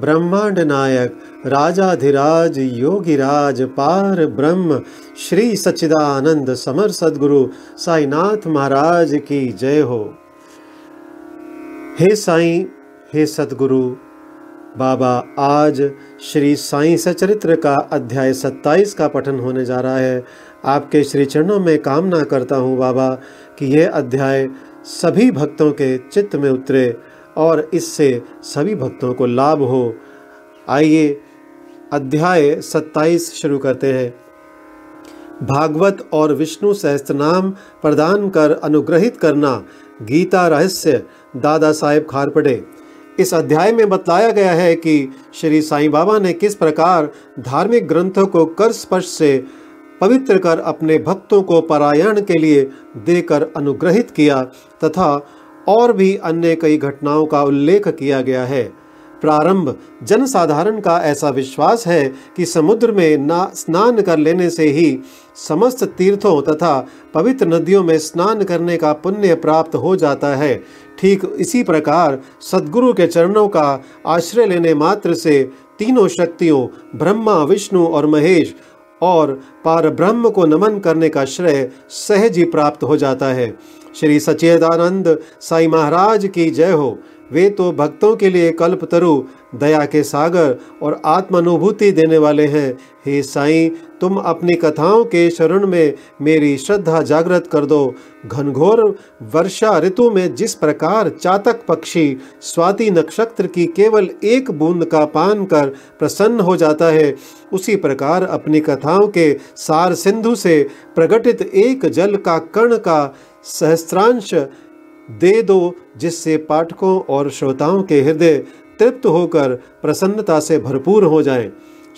ब्रह्मांड नायक, राजाधिराज, योगिराज, पार ब्रह्म, श्री सच्चिदानंद समर सदगुरु, साईनाथ महाराज की जय हो। हे साईं, हे सदगुरु, बाबा, आज श्री साईं सचरित्र का अध्याय 27 का पठन होने जा रहा है। आपके श्री चरणों में कामना करता हूँ बाबा कि यह अध्याय सभी भक्तों के चित्त में उतरे और इससे सभी भक्तों को लाभ हो। आइए अध्याय 27 शुरू करते हैं। भागवत और विष्णु सहस्त्रनाम प्रदान कर अनुग्रहित करना गीता रहस्य दादा साहेब खारपड़े इस अध्याय में बतलाया गया है कि श्री साईं बाबा ने किस प्रकार धार्मिक ग्रंथों को कर स्पर्श से पवित्र कर अपने भक्तों को पारायण के लिए देकर अनुग्रहित किया तथा और भी अन्य कई घटनाओं का उल्लेख किया गया है। प्रारंभ, जनसाधारण का ऐसा विश्वास है कि समुद्र में ना, स्नान कर लेने से ही समस्त तीर्थों तथा पवित्र नदियों में स्नान करने का पुण्य प्राप्त हो जाता है। ठीक इसी प्रकार, सदगुरु के चरणों का आश्रय लेने मात्र से तीनों शक्तियों, ब्रह्मा, विष्णु और महेश और पार ब्रह्म को नमन करने का श्रेय सहज ही प्राप्त हो जाता है। श्री सचेदानंद साई महाराज की जय हो। वे तो भक्तों के लिए कल्प तरु दया के सागर और आत्मानुभूति देने वाले हैं। हे साईं, तुम अपनी कथाओं के शरण में मेरी श्रद्धा जागृत कर दो। घनघोर वर्षा ऋतु में जिस प्रकार चातक पक्षी स्वाति नक्षत्र की केवल एक बूंद का पान कर प्रसन्न हो जाता है, उसी प्रकार अपनी कथाओं के सार सिंधु से प्रकटित एक जल का कण का सहस्त्रांश दे दो, जिससे पाठकों और श्रोताओं के हृदय तृप्त होकर प्रसन्नता से भरपूर हो जाएँ।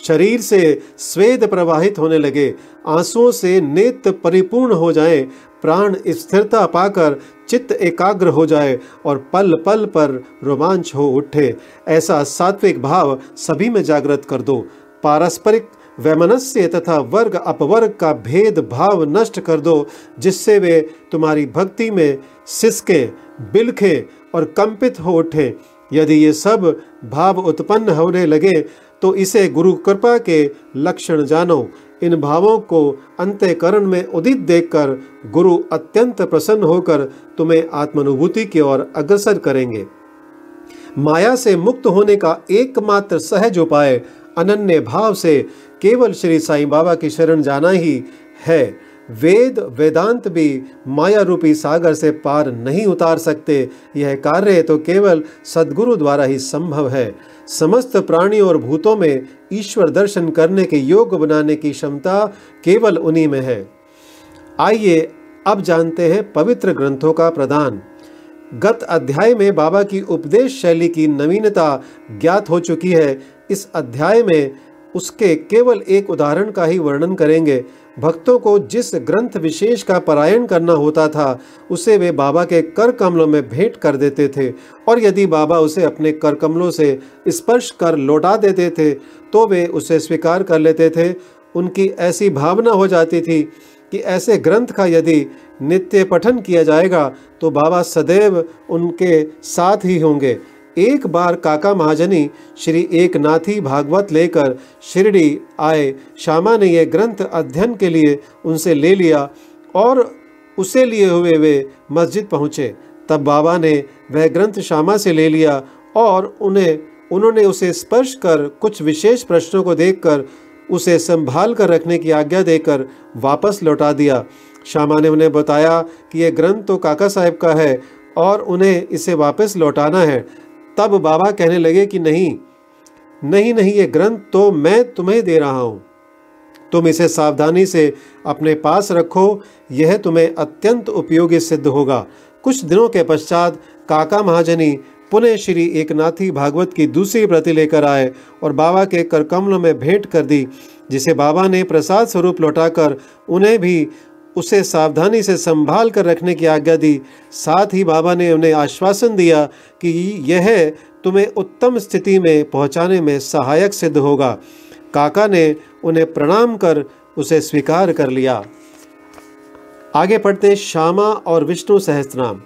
शरीर से स्वेद प्रवाहित होने लगे। आंसुओं से नेत्र परिपूर्ण हो जाएँ, प्राण स्थिरता पाकर चित्त एकाग्र हो जाए और पल पल पर रोमांच हो उठे। ऐसा सात्विक भाव सभी में जागृत कर दो। पारस्परिक वैमनस्य तथा वर्ग अपवर्ग का भेद भाव नष्ट कर दो जिससे वे तुम्हारी भक्ति में सिसके बिलखे और कंपित हो उठे। यदि ये सब भाव उत्पन्न होने लगे तो इसे गुरु कृपा के लक्षण जानो। इन भावों को अंत्यकरण में उदित देखकर गुरु अत्यंत प्रसन्न होकर तुम्हें आत्मानुभूति की ओर अग्रसर करेंगे। माया से मुक्त होने का एकमात्र सहज उपाय अनन्य भाव से केवल श्री साईं बाबा की शरण जाना ही है। वेद, वेदांत भी माया रूपी सागर से पार नहीं उतार सकते। यह कार्य तो केवल सदगुरु द्वारा ही संभव है। समस्त प्राणियों और भूतों में ईश्वर दर्शन करने के योग बनाने की क्षमता केवल उन्हीं में है। आइए अब जानते हैं पवित्र ग्रंथों का प्रदान। गत अध्याय में बाबा की उपदेश शैली की नवीनता ज्ञात हो चुकी है। इस अध्याय में उसके केवल एक उदाहरण का ही वर्णन करेंगे। भक्तों को जिस ग्रंथ विशेष का पारायण करना होता था, उसे वे बाबा के कर कमलों में भेंट कर देते थे। और यदि बाबा उसे अपने कर कमलों से स्पर्श कर लौटा देते थे तो वे उसे स्वीकार कर लेते थे। उनकी ऐसी भावना हो जाती थी कि ऐसे ग्रंथ का यदि नित्य पठन किया जाएगा तो बाबा सदैव उनके साथ ही होंगे। एक बार काका महाजनी श्री एक नाथी भागवत लेकर शिरडी आए। श्यामा ने यह ग्रंथ अध्ययन के लिए उनसे ले लिया और उसे लिए हुए वे मस्जिद पहुँचे। तब बाबा ने वह ग्रंथ श्यामा से ले लिया और उन्हें, उन्होंने उसे स्पर्श कर कुछ विशेष प्रश्नों को देखकर उसे संभाल कर रखने की आज्ञा देकर वापस लौटा दिया। श्यामा ने उन्हें बताया कि यह ग्रंथ तो काका साहब का है और उन्हें इसे वापस लौटाना है। तब बाबा कहने लगे कि नहीं नहीं नहीं, ये ग्रंथ तो मैं तुम्हें दे रहा हूँ। तुम इसे सावधानी से अपने पास रखो, यह तुम्हें अत्यंत उपयोगी सिद्ध होगा। कुछ दिनों के पश्चात काका महाजनी पुनः श्री एकनाथी भागवत की दूसरी प्रति लेकर आए और बाबा के करकमलों में भेंट कर दी, जिसे बाबा ने प्रसाद स्वरूप लौटाकर उन्हें भी उसे सावधानी से संभाल कर रखने की आज्ञा दी। साथ ही बाबा ने उन्हें आश्वासन दिया कि यह तुम्हें उत्तम स्थिति में पहुँचाने में सहायक सिद्ध होगा। काका ने उन्हें प्रणाम कर उसे स्वीकार कर लिया। आगे पढ़ते श्यामा और विष्णु सहस्त्रनाम।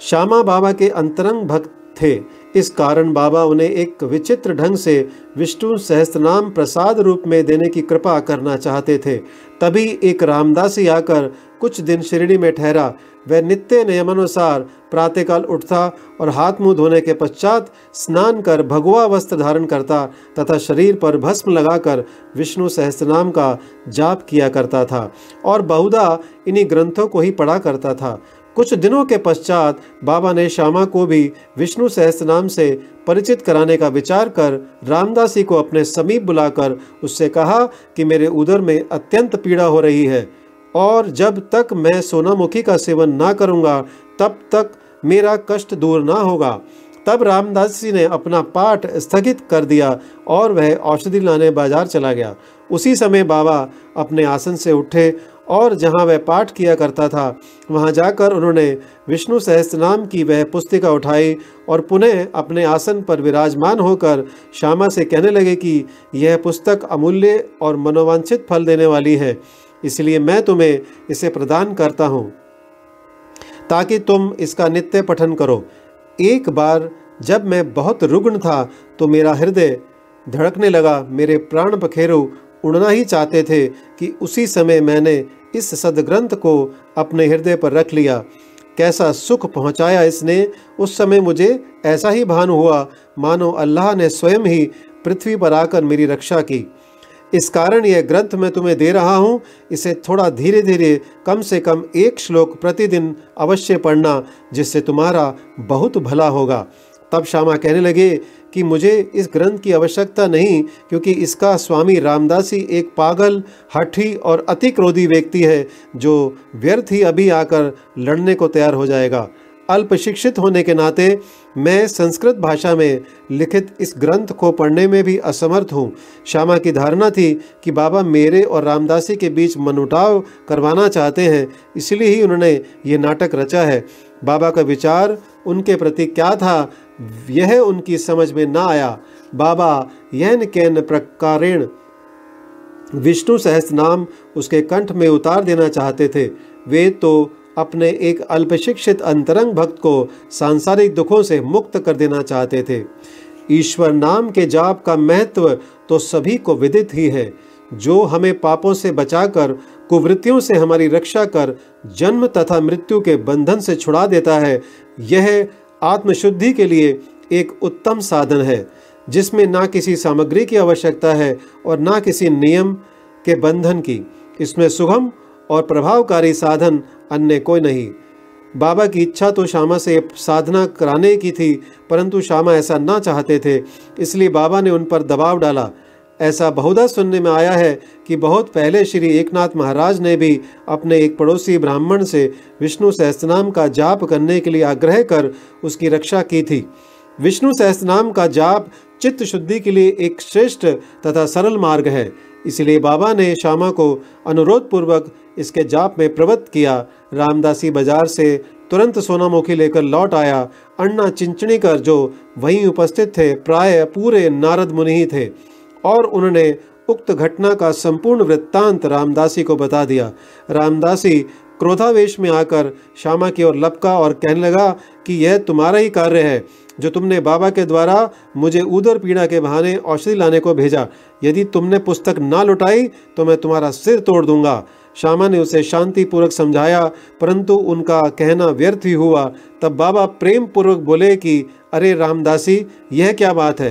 श्यामा बाबा के अंतरंग भक्त थे। इस कारण बाबा उन्हें एक विचित्र ढंग से विष्णु सहस्त्रनाम प्रसाद रूप में देने की कृपा करना चाहते थे। तभी एक रामदासी आकर कुछ दिन शिरडी में ठहरा। वह नित्य नियमानुसार प्रातःकाल उठता और हाथ मुँह धोने के पश्चात स्नान कर भगवा वस्त्र धारण करता तथा शरीर पर भस्म लगाकर विष्णु सहस्त्रनाम का जाप किया करता था और बहुधा इन्हीं ग्रंथों को ही पढ़ा करता था। कुछ दिनों के पश्चात बाबा ने श्यामा को भी विष्णु सहस्त्र नाम से परिचित कराने का विचार कर रामदासी को अपने समीप बुलाकर उससे कहा कि मेरे उदर में अत्यंत पीड़ा हो रही है और जब तक मैं सोनामुखी का सेवन ना करूँगा, तब तक मेरा कष्ट दूर ना होगा। तब रामदास जी ने अपना पाठ स्थगित कर दिया और वह औषधि लाने बाज़ार चला गया। उसी समय बाबा अपने आसन से उठे और जहाँ वह पाठ किया करता था, वहाँ जाकर उन्होंने विष्णु सहस्त्रनाम की वह पुस्तिका उठाई और पुनः अपने आसन पर विराजमान होकर श्यामा से कहने लगे कि यह पुस्तक अमूल्य और मनोवांछित फल देने वाली है, इसलिए मैं तुम्हें इसे प्रदान करता हूँ। ताकि तुम इसका नित्य पठन करो। एक बार जब मैं बहुत रुग्ण था तो मेरा हृदय धड़कने लगा, मेरे प्राण पखेरु उड़ना ही चाहते थे कि उसी समय मैंने इस सदग्रंथ को अपने हृदय पर रख लिया। कैसा सुख पहुँचाया इसने। उस समय मुझे ऐसा ही भान हुआ, मानो अल्लाह ने स्वयं ही पृथ्वी पर आकर मेरी रक्षा की। इस कारण यह ग्रंथ मैं तुम्हें दे रहा हूँ, इसे थोड़ा धीरे धीरे कम से कम एक श्लोक प्रतिदिन अवश्य पढ़ना, जिससे तुम्हारा बहुत भला होगा। तब श्यामा कहने लगे कि मुझे इस ग्रंथ की आवश्यकता नहीं, क्योंकि इसका स्वामी रामदासी एक पागल, हठी और अति क्रोधी व्यक्ति है, जो व्यर्थ ही अभी आकर लड़ने को तैयार हो जाएगा। अल्प शिक्षित होने के नाते मैं संस्कृत भाषा में लिखित इस ग्रंथ को पढ़ने में भी असमर्थ हूँ। श्यामा की धारणा थी कि बाबा मेरे और रामदासी के बीच मनुटाव करवाना चाहते हैं, इसलिए ही उन्होंने ये नाटक रचा है। बाबा का विचार उनके प्रति क्या था यह उनकी समझ में ना आया। बाबा यह कैन प्रकारेण विष्णु सहस्त्र नाम उसके कंठ में उतार देना चाहते थे। वे तो अपने एक अल्पशिक्षित अंतरंग भक्त को सांसारिक दुखों से मुक्त कर देना चाहते थे। ईश्वर नाम के जाप का महत्व तो सभी को विदित ही है। जो हमें पापों से बचाकर, कुवृत्तियों से हमारी रक्षा कर, जन्म तथा मृत्यु के बंधन से छुड़ा देता है, यह आत्मशुद्धि के लिए एक उत्तम साधन है, जिसमें ना किसी सामग्री की आवश्यकता है और ना किसी नियम के बंधन की। इसमें सुगम और प्रभावकारी साधन अन्य कोई नहीं। बाबा की इच्छा तो श्यामा से साधना कराने की थी, परंतु श्यामा ऐसा ना चाहते थे, इसलिए बाबा ने उन पर दबाव डाला। ऐसा बहुधा सुनने में आया है कि बहुत पहले श्री एकनाथ महाराज ने भी अपने एक पड़ोसी ब्राह्मण से विष्णु सहस्त्रनाम का जाप करने के लिए आग्रह कर उसकी रक्षा की थी। विष्णु सहस्त्रनाम का जाप चित्त शुद्धि के लिए एक श्रेष्ठ तथा सरल मार्ग है। इसलिए बाबा ने श्यामा को अनुरोध पूर्वक इसके जाप में प्रवृत्त किया। रामदासी बाज़ार से तुरंत सोनामुखी लेकर लौट आया। अन्ना चिंचणी कर जो वहीं उपस्थित थे, प्राय पूरे नारद मुनि ही थे। और उन्होंने उक्त घटना का संपूर्ण वृत्तांत रामदासी को बता दिया। रामदासी क्रोधावेश में आकर श्यामा की ओर लपका और कहने लगा कि यह तुम्हारा ही कार्य है, जो तुमने बाबा के द्वारा मुझे उदर पीड़ा के बहाने औषधि लाने को भेजा। यदि तुमने पुस्तक ना लुटाई तो मैं तुम्हारा सिर तोड़ दूँगा। श्यामा ने उसे शांतिपूर्वक समझाया, परंतु उनका कहना व्यर्थ ही हुआ। तब बाबा प्रेम पूर्वक बोले कि, अरे रामदासी, यह क्या बात है?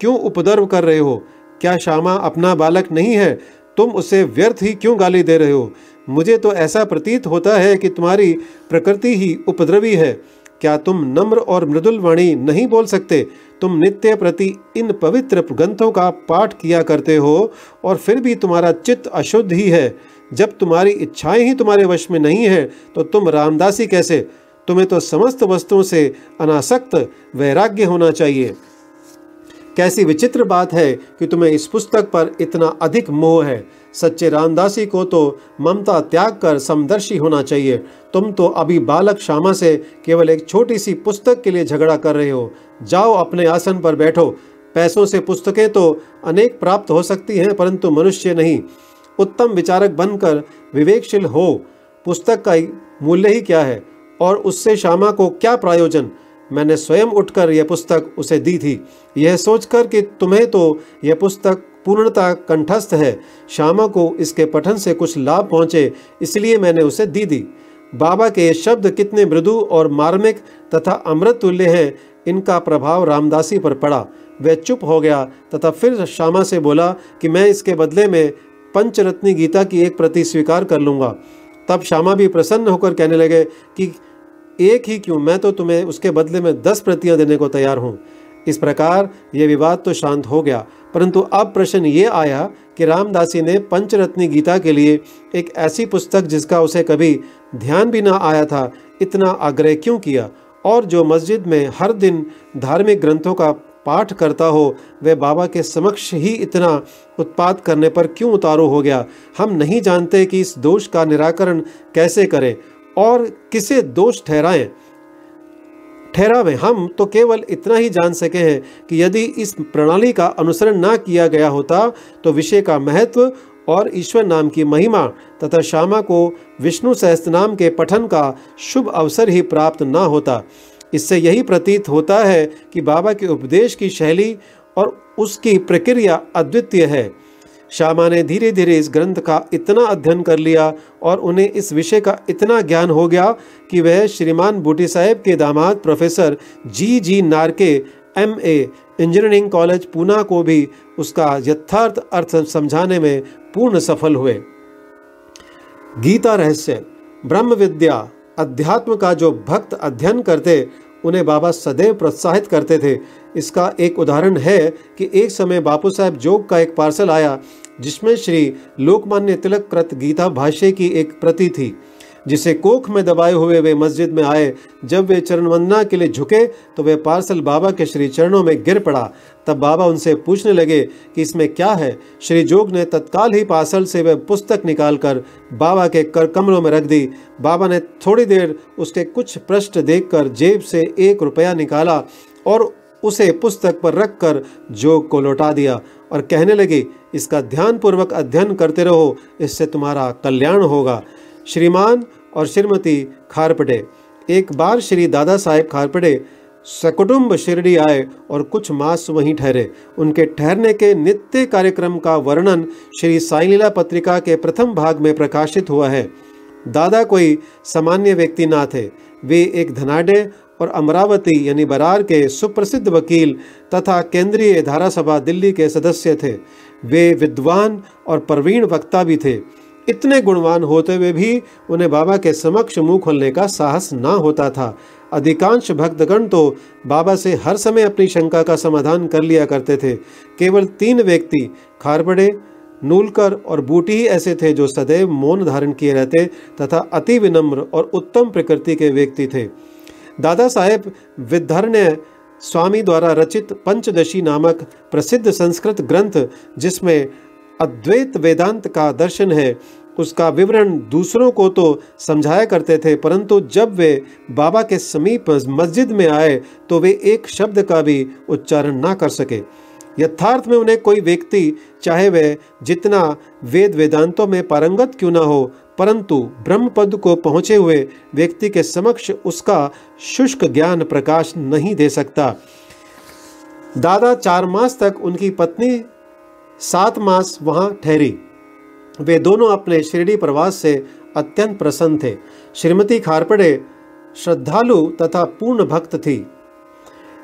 क्यों उपद्रव कर रहे हो? क्या श्यामा अपना बालक नहीं है? तुम उसे व्यर्थ ही क्यों गाली दे रहे हो? मुझे तो ऐसा प्रतीत होता है कि तुम्हारी प्रकृति ही उपद्रवी है। क्या तुम नम्र और मृदुल वाणी नहीं बोल सकते? तुम नित्य प्रति इन पवित्र ग्रंथों का पाठ किया करते हो और फिर भी तुम्हारा चित्त अशुद्ध ही है। जब तुम्हारी इच्छाएँ ही तुम्हारे वश में नहीं है तो तुम रामदासी कैसे? तुम्हें तो समस्त वस्तुओं से अनासक्त वैराग्य होना चाहिए। कैसी विचित्र बात है कि तुम्हें इस पुस्तक पर इतना अधिक मोह है। सच्चे रामदासी को तो ममता त्याग कर समदर्शी होना चाहिए। तुम तो अभी बालक श्यामा से केवल एक छोटी सी पुस्तक के लिए झगड़ा कर रहे हो। जाओ अपने आसन पर बैठो। पैसों से पुस्तकें तो अनेक प्राप्त हो सकती हैं, परंतु मनुष्य नहीं। उत्तम विचारक बनकर विवेकशील हो। पुस्तक का मूल्य ही क्या है? और उससे श्यामा को क्या प्रयोजन? मैंने स्वयं उठकर यह पुस्तक उसे दी थी। यह सोचकर कि तुम्हें तो यह पुस्तक पूर्णता कंठस्थ है। श्यामा को इसके पठन से कुछ लाभ पहुँचे, इसलिए मैंने उसे दी दी। बाबा के ये शब्द कितने मृदु और मार्मिक तथा अमृत तुल्य हैं, इनका प्रभाव रामदासी पर पड़ा। वह चुप हो गया, तथा फिर श्यामा से बोला कि मैं इसके बदले में पंचरत्नी गीता की एक प्रति स्वीकार कर लूँगा। तब श्यामा भी प्रसन्न होकर कहने लगे कि एक ही क्यों? मैं तो तुम्हें उसके बदले में दस प्रतियाँ देने को तैयार हूँ। इस प्रकार ये विवाद तो शांत हो गया। परंतु अब प्रश्न ये आया कि रामदासी ने पंचरत्नी गीता के लिए एक ऐसी पुस्तक जिसका उसे कभी ध्यान भी ना आया था, इतना आग्रह क्यों किया? और जो मस्जिद में हर दिन धार्मिक ग्रंथों का पाठ करता हो वह बाबा के समक्ष ही इतना उत्पाद करने पर क्यों उतारू हो गया? हम नहीं जानते कि इस दोष का निराकरण कैसे करें। और किसे दोष ठहराएँ? ठहरावे हम तो केवल इतना ही जान सके हैं कि यदि इस प्रणाली का अनुसरण ना किया गया होता तो विषय का महत्व और ईश्वर नाम की महिमा तथा श्यामा को विष्णु सहस्त्र नाम के पठन का शुभ अवसर ही प्राप्त न होता। इससे यही प्रतीत होता है कि बाबा के उपदेश की शैली और उसकी प्रक्रिया अद्वितीय है। श्यामा ने धीरे धीरे इस ग्रंथ का इतना अध्ययन कर लिया और उन्हें इस विषय का इतना ज्ञान हो गया कि वह श्रीमान बूटी साहेब के दामाद professor G G Narke, M A, engineering college Poona को भी उसका यथार्थ अर्थ समझाने में पूर्ण सफल हुए। गीता रहस्य ब्रह्म विद्या अध्यात्म का जो भक्त अध्ययन करते उन्हें बाबा सदैव प्रोत्साहित करते थे। इसका एक उदाहरण है कि एक समय बापू साहेब जोग का एक पार्सल आया, जिसमें श्री लोकमान्य तिलक कृत गीता भाष्य की एक प्रति थी। जिसे कोख में दबाए हुए वे मस्जिद में आए। जब वे चरण वंदना के लिए झुके तो वे पार्सल बाबा के श्री चरणों में गिर पड़ा। तब बाबा उनसे पूछने लगे कि इसमें क्या है? श्री जोग ने तत्काल ही पार्सल से वह पुस्तक निकालकर बाबा के कर कमरों में रख दी। बाबा ने थोड़ी देर उसके कुछ पृष्ठ देखकर जेब से एक रुपया निकाला और उसे पुस्तक पर रखकर जोग को लौटा दिया और कहने लगे, इसका ध्यानपूर्वक अध्ययन करते रहो, इससे तुम्हारा कल्याण होगा। श्रीमान और श्रीमती खारपटे। एक बार श्री दादा साहेब खारपटे सकुटुंब शिरडी आए और कुछ मास वहीं ठहरे। उनके ठहरने के नित्य कार्यक्रम का वर्णन श्री साईलीला पत्रिका के प्रथम भाग में प्रकाशित हुआ है। दादा कोई सामान्य व्यक्ति ना थे। वे एक धनाढ़ और अमरावती यानी बरार के सुप्रसिद्ध वकील तथा केंद्रीय धारासभा दिल्ली के सदस्य थे। वे विद्वान और प्रवीण वक्ता भी थे। इतने गुणवान होते हुए भी उन्हें बाबा के समक्ष मुँह खोलने का साहस ना होता था। अधिकांश भक्तगण तो बाबा से हर समय अपनी शंका का समाधान कर लिया करते थे। केवल तीन व्यक्ति खारबड़े नूलकर और बूटी ही ऐसे थे जो सदैव मौन धारण किए रहते तथा अति विनम्र और उत्तम प्रकृति के व्यक्ति थे। दादा साहेब विधर्ण्य स्वामी द्वारा रचित पंचदशी नामक प्रसिद्ध संस्कृत ग्रंथ जिसमें अद्वैत वेदांत का दर्शन है। उसका विवरण दूसरों को तो समझाया करते थे, परंतु जब वे बाबा के समीप मस्जिद में आए तो वे एक शब्द का भी उच्चारण ना कर सके। यथार्थ में उन्हें कोई व्यक्ति चाहे वह जितना वेद वेदांतों में पारंगत क्यों ना हो, परंतु ब्रह्म पद को पहुँचे हुए व्यक्ति के समक्ष उसका शुष्क ज्ञान प्रकाश नहीं दे सकता। दादा चार मास तक उनकी पत्नी सात मास वहाँ ठहरी। वे दोनों अपने शिरडी प्रवास से अत्यंत प्रसन्न थे। श्रीमती खारपड़े श्रद्धालु तथा पूर्ण भक्त थी।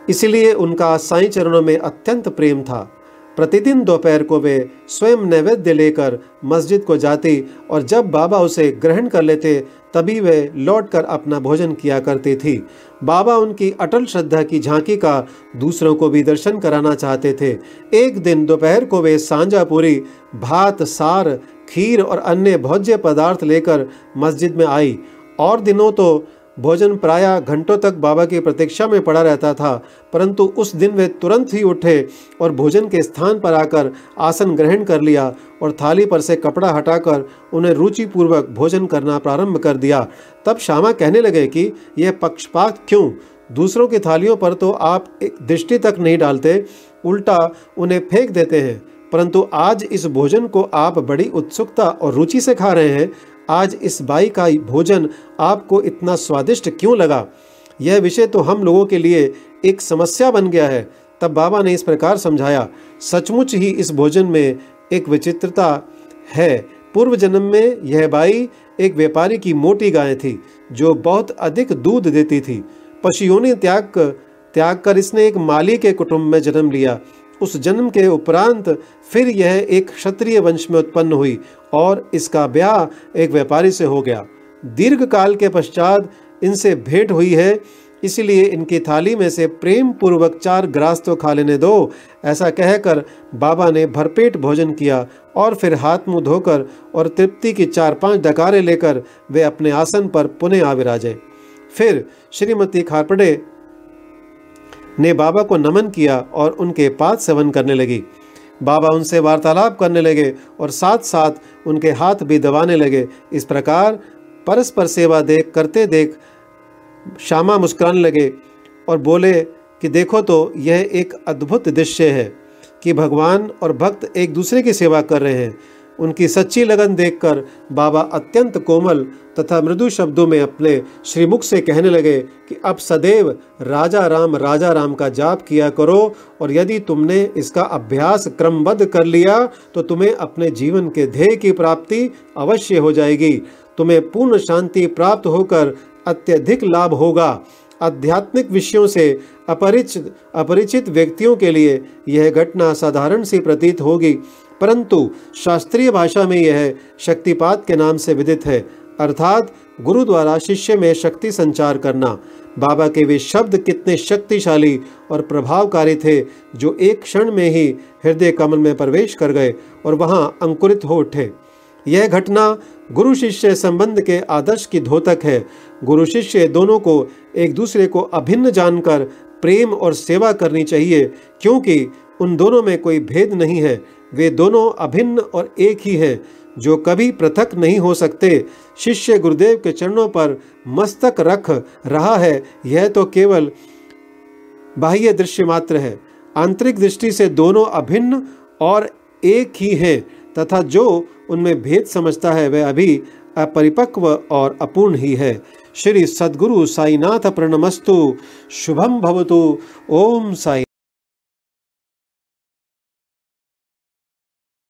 इसलिए उनका साई चरणों में अत्यंत प्रेम था। प्रतिदिन दोपहर को वे स्वयं नैवेद्य लेकर मस्जिद को जाती और जब बाबा उसे ग्रहण कर लेते तभी वे लौटकर अपना भोजन किया करती थी। बाबा उनकी अटल श्रद्धा की झांकी का दूसरों को भी दर्शन कराना चाहते थे। एक दिन दोपहर को वे सांझापुरी भात, सार, खीर और अन्य भोज्य पदार्थ लेकर मस्जिद में आई। और दिनों तो भोजन प्राय घंटों तक बाबा की प्रतीक्षा में पड़ा रहता था, परंतु उस दिन वे तुरंत ही उठे और भोजन के स्थान पर आकर आसन ग्रहण कर लिया और थाली पर से कपड़ा हटाकर उन्हें रुचिपूर्वक भोजन करना प्रारंभ कर दिया। तब श्यामा कहने लगे कि, यह पक्षपात क्यों? दूसरों की थालियों पर तो आप एक दृष्टि तक नहीं डालते, उल्टा उन्हें फेंक देते हैं। परंतु आज इस भोजन को आप बड़ी उत्सुकता और रुचि से खा रहे हैं। आज इस बाई का भोजन आपको इतना स्वादिष्ट क्यों लगा? यह विषय तो हम लोगों के लिए एक समस्या बन गया है। तब बाबा ने इस प्रकार समझाया, सचमुच ही इस भोजन में एक विचित्रता है। पूर्व जन्म में यह बाई एक व्यापारी की मोटी गाय थी, जो बहुत अधिक दूध देती थी। पशुओं ने त्याग त्याग कर इसने एक माली के कुटुंब में जन्म लिया। उस जन्म के उपरांत फिर यह एक क्षत्रिय वंश में उत्पन्न हुई और इसका ब्याह एक व्यापारी से हो गया। दीर्घ काल के पश्चात इनसे भेंट हुई है, इसलिए इनकी थाली में से प्रेम पूर्वक चार ग्रास तो खा लेने दो, ऐसा कहकर बाबा ने भरपेट भोजन किया और फिर हाथ मुँह धोकर और तृप्ति की चार पाँच डकारे लेकर वे अपने आसन पर पुनः आ विराजे। फिर श्रीमती खारपड़े ने बाबा को नमन किया और उनके पाद सेवन करने लगी। बाबा उनसे वार्तालाप करने लगे और साथ साथ उनके हाथ भी दबाने लगे। इस प्रकार परस्पर सेवा देख, करते देख श्यामा मुस्कुराने लगे और बोले कि देखो तो यह एक अद्भुत दृश्य है कि भगवान और भक्त एक दूसरे की सेवा कर रहे हैं। उनकी सच्ची लगन देखकर बाबा अत्यंत कोमल तथा मृदु शब्दों में अपने श्रीमुख से कहने लगे कि अब सदैव राजा राम राजा राम का जाप किया करो और यदि तुमने इसका अभ्यास क्रमबद्ध कर लिया तो तुम्हें अपने जीवन के ध्येय की प्राप्ति अवश्य हो जाएगी। तुम्हें पूर्ण शांति प्राप्त होकर अत्यधिक लाभ होगा। आध्यात्मिक विषयों से अपरिचित अपरिचित व्यक्तियों के लिए यह घटना साधारण सी प्रतीत होगी। परंतु शास्त्रीय भाषा में यह शक्तिपात के नाम से विदित है, अर्थात गुरु द्वारा शिष्य में शक्ति संचार करना। बाबा के वे शब्द कितने शक्तिशाली और प्रभावकारी थे, जो एक क्षण में ही हृदय कमल में प्रवेश कर गए और वहाँ अंकुरित हो उठे। यह घटना गुरु शिष्य संबंध के आदर्श की धोतक है। गुरु शिष्य दोनों को एक दूसरे को अभिन्न जानकर प्रेम और सेवा करनी चाहिए, क्योंकि उन दोनों में कोई भेद नहीं है। वे दोनों अभिन्न और एक ही हैं, जो कभी पृथक नहीं हो सकते। शिष्य गुरुदेव के चरणों पर मस्तक रख रहा है, यह तो केवल बाह्य दृश्य मात्र है। आंतरिक दृष्टि से दोनों अभिन्न और एक ही हैं, तथा जो उनमें भेद समझता है, वह अभी अपरिपक्व और अपूर्ण ही है। श्री सद्गुरु साईनाथ प्रणमस्तु शुभम भवतु, ओम साई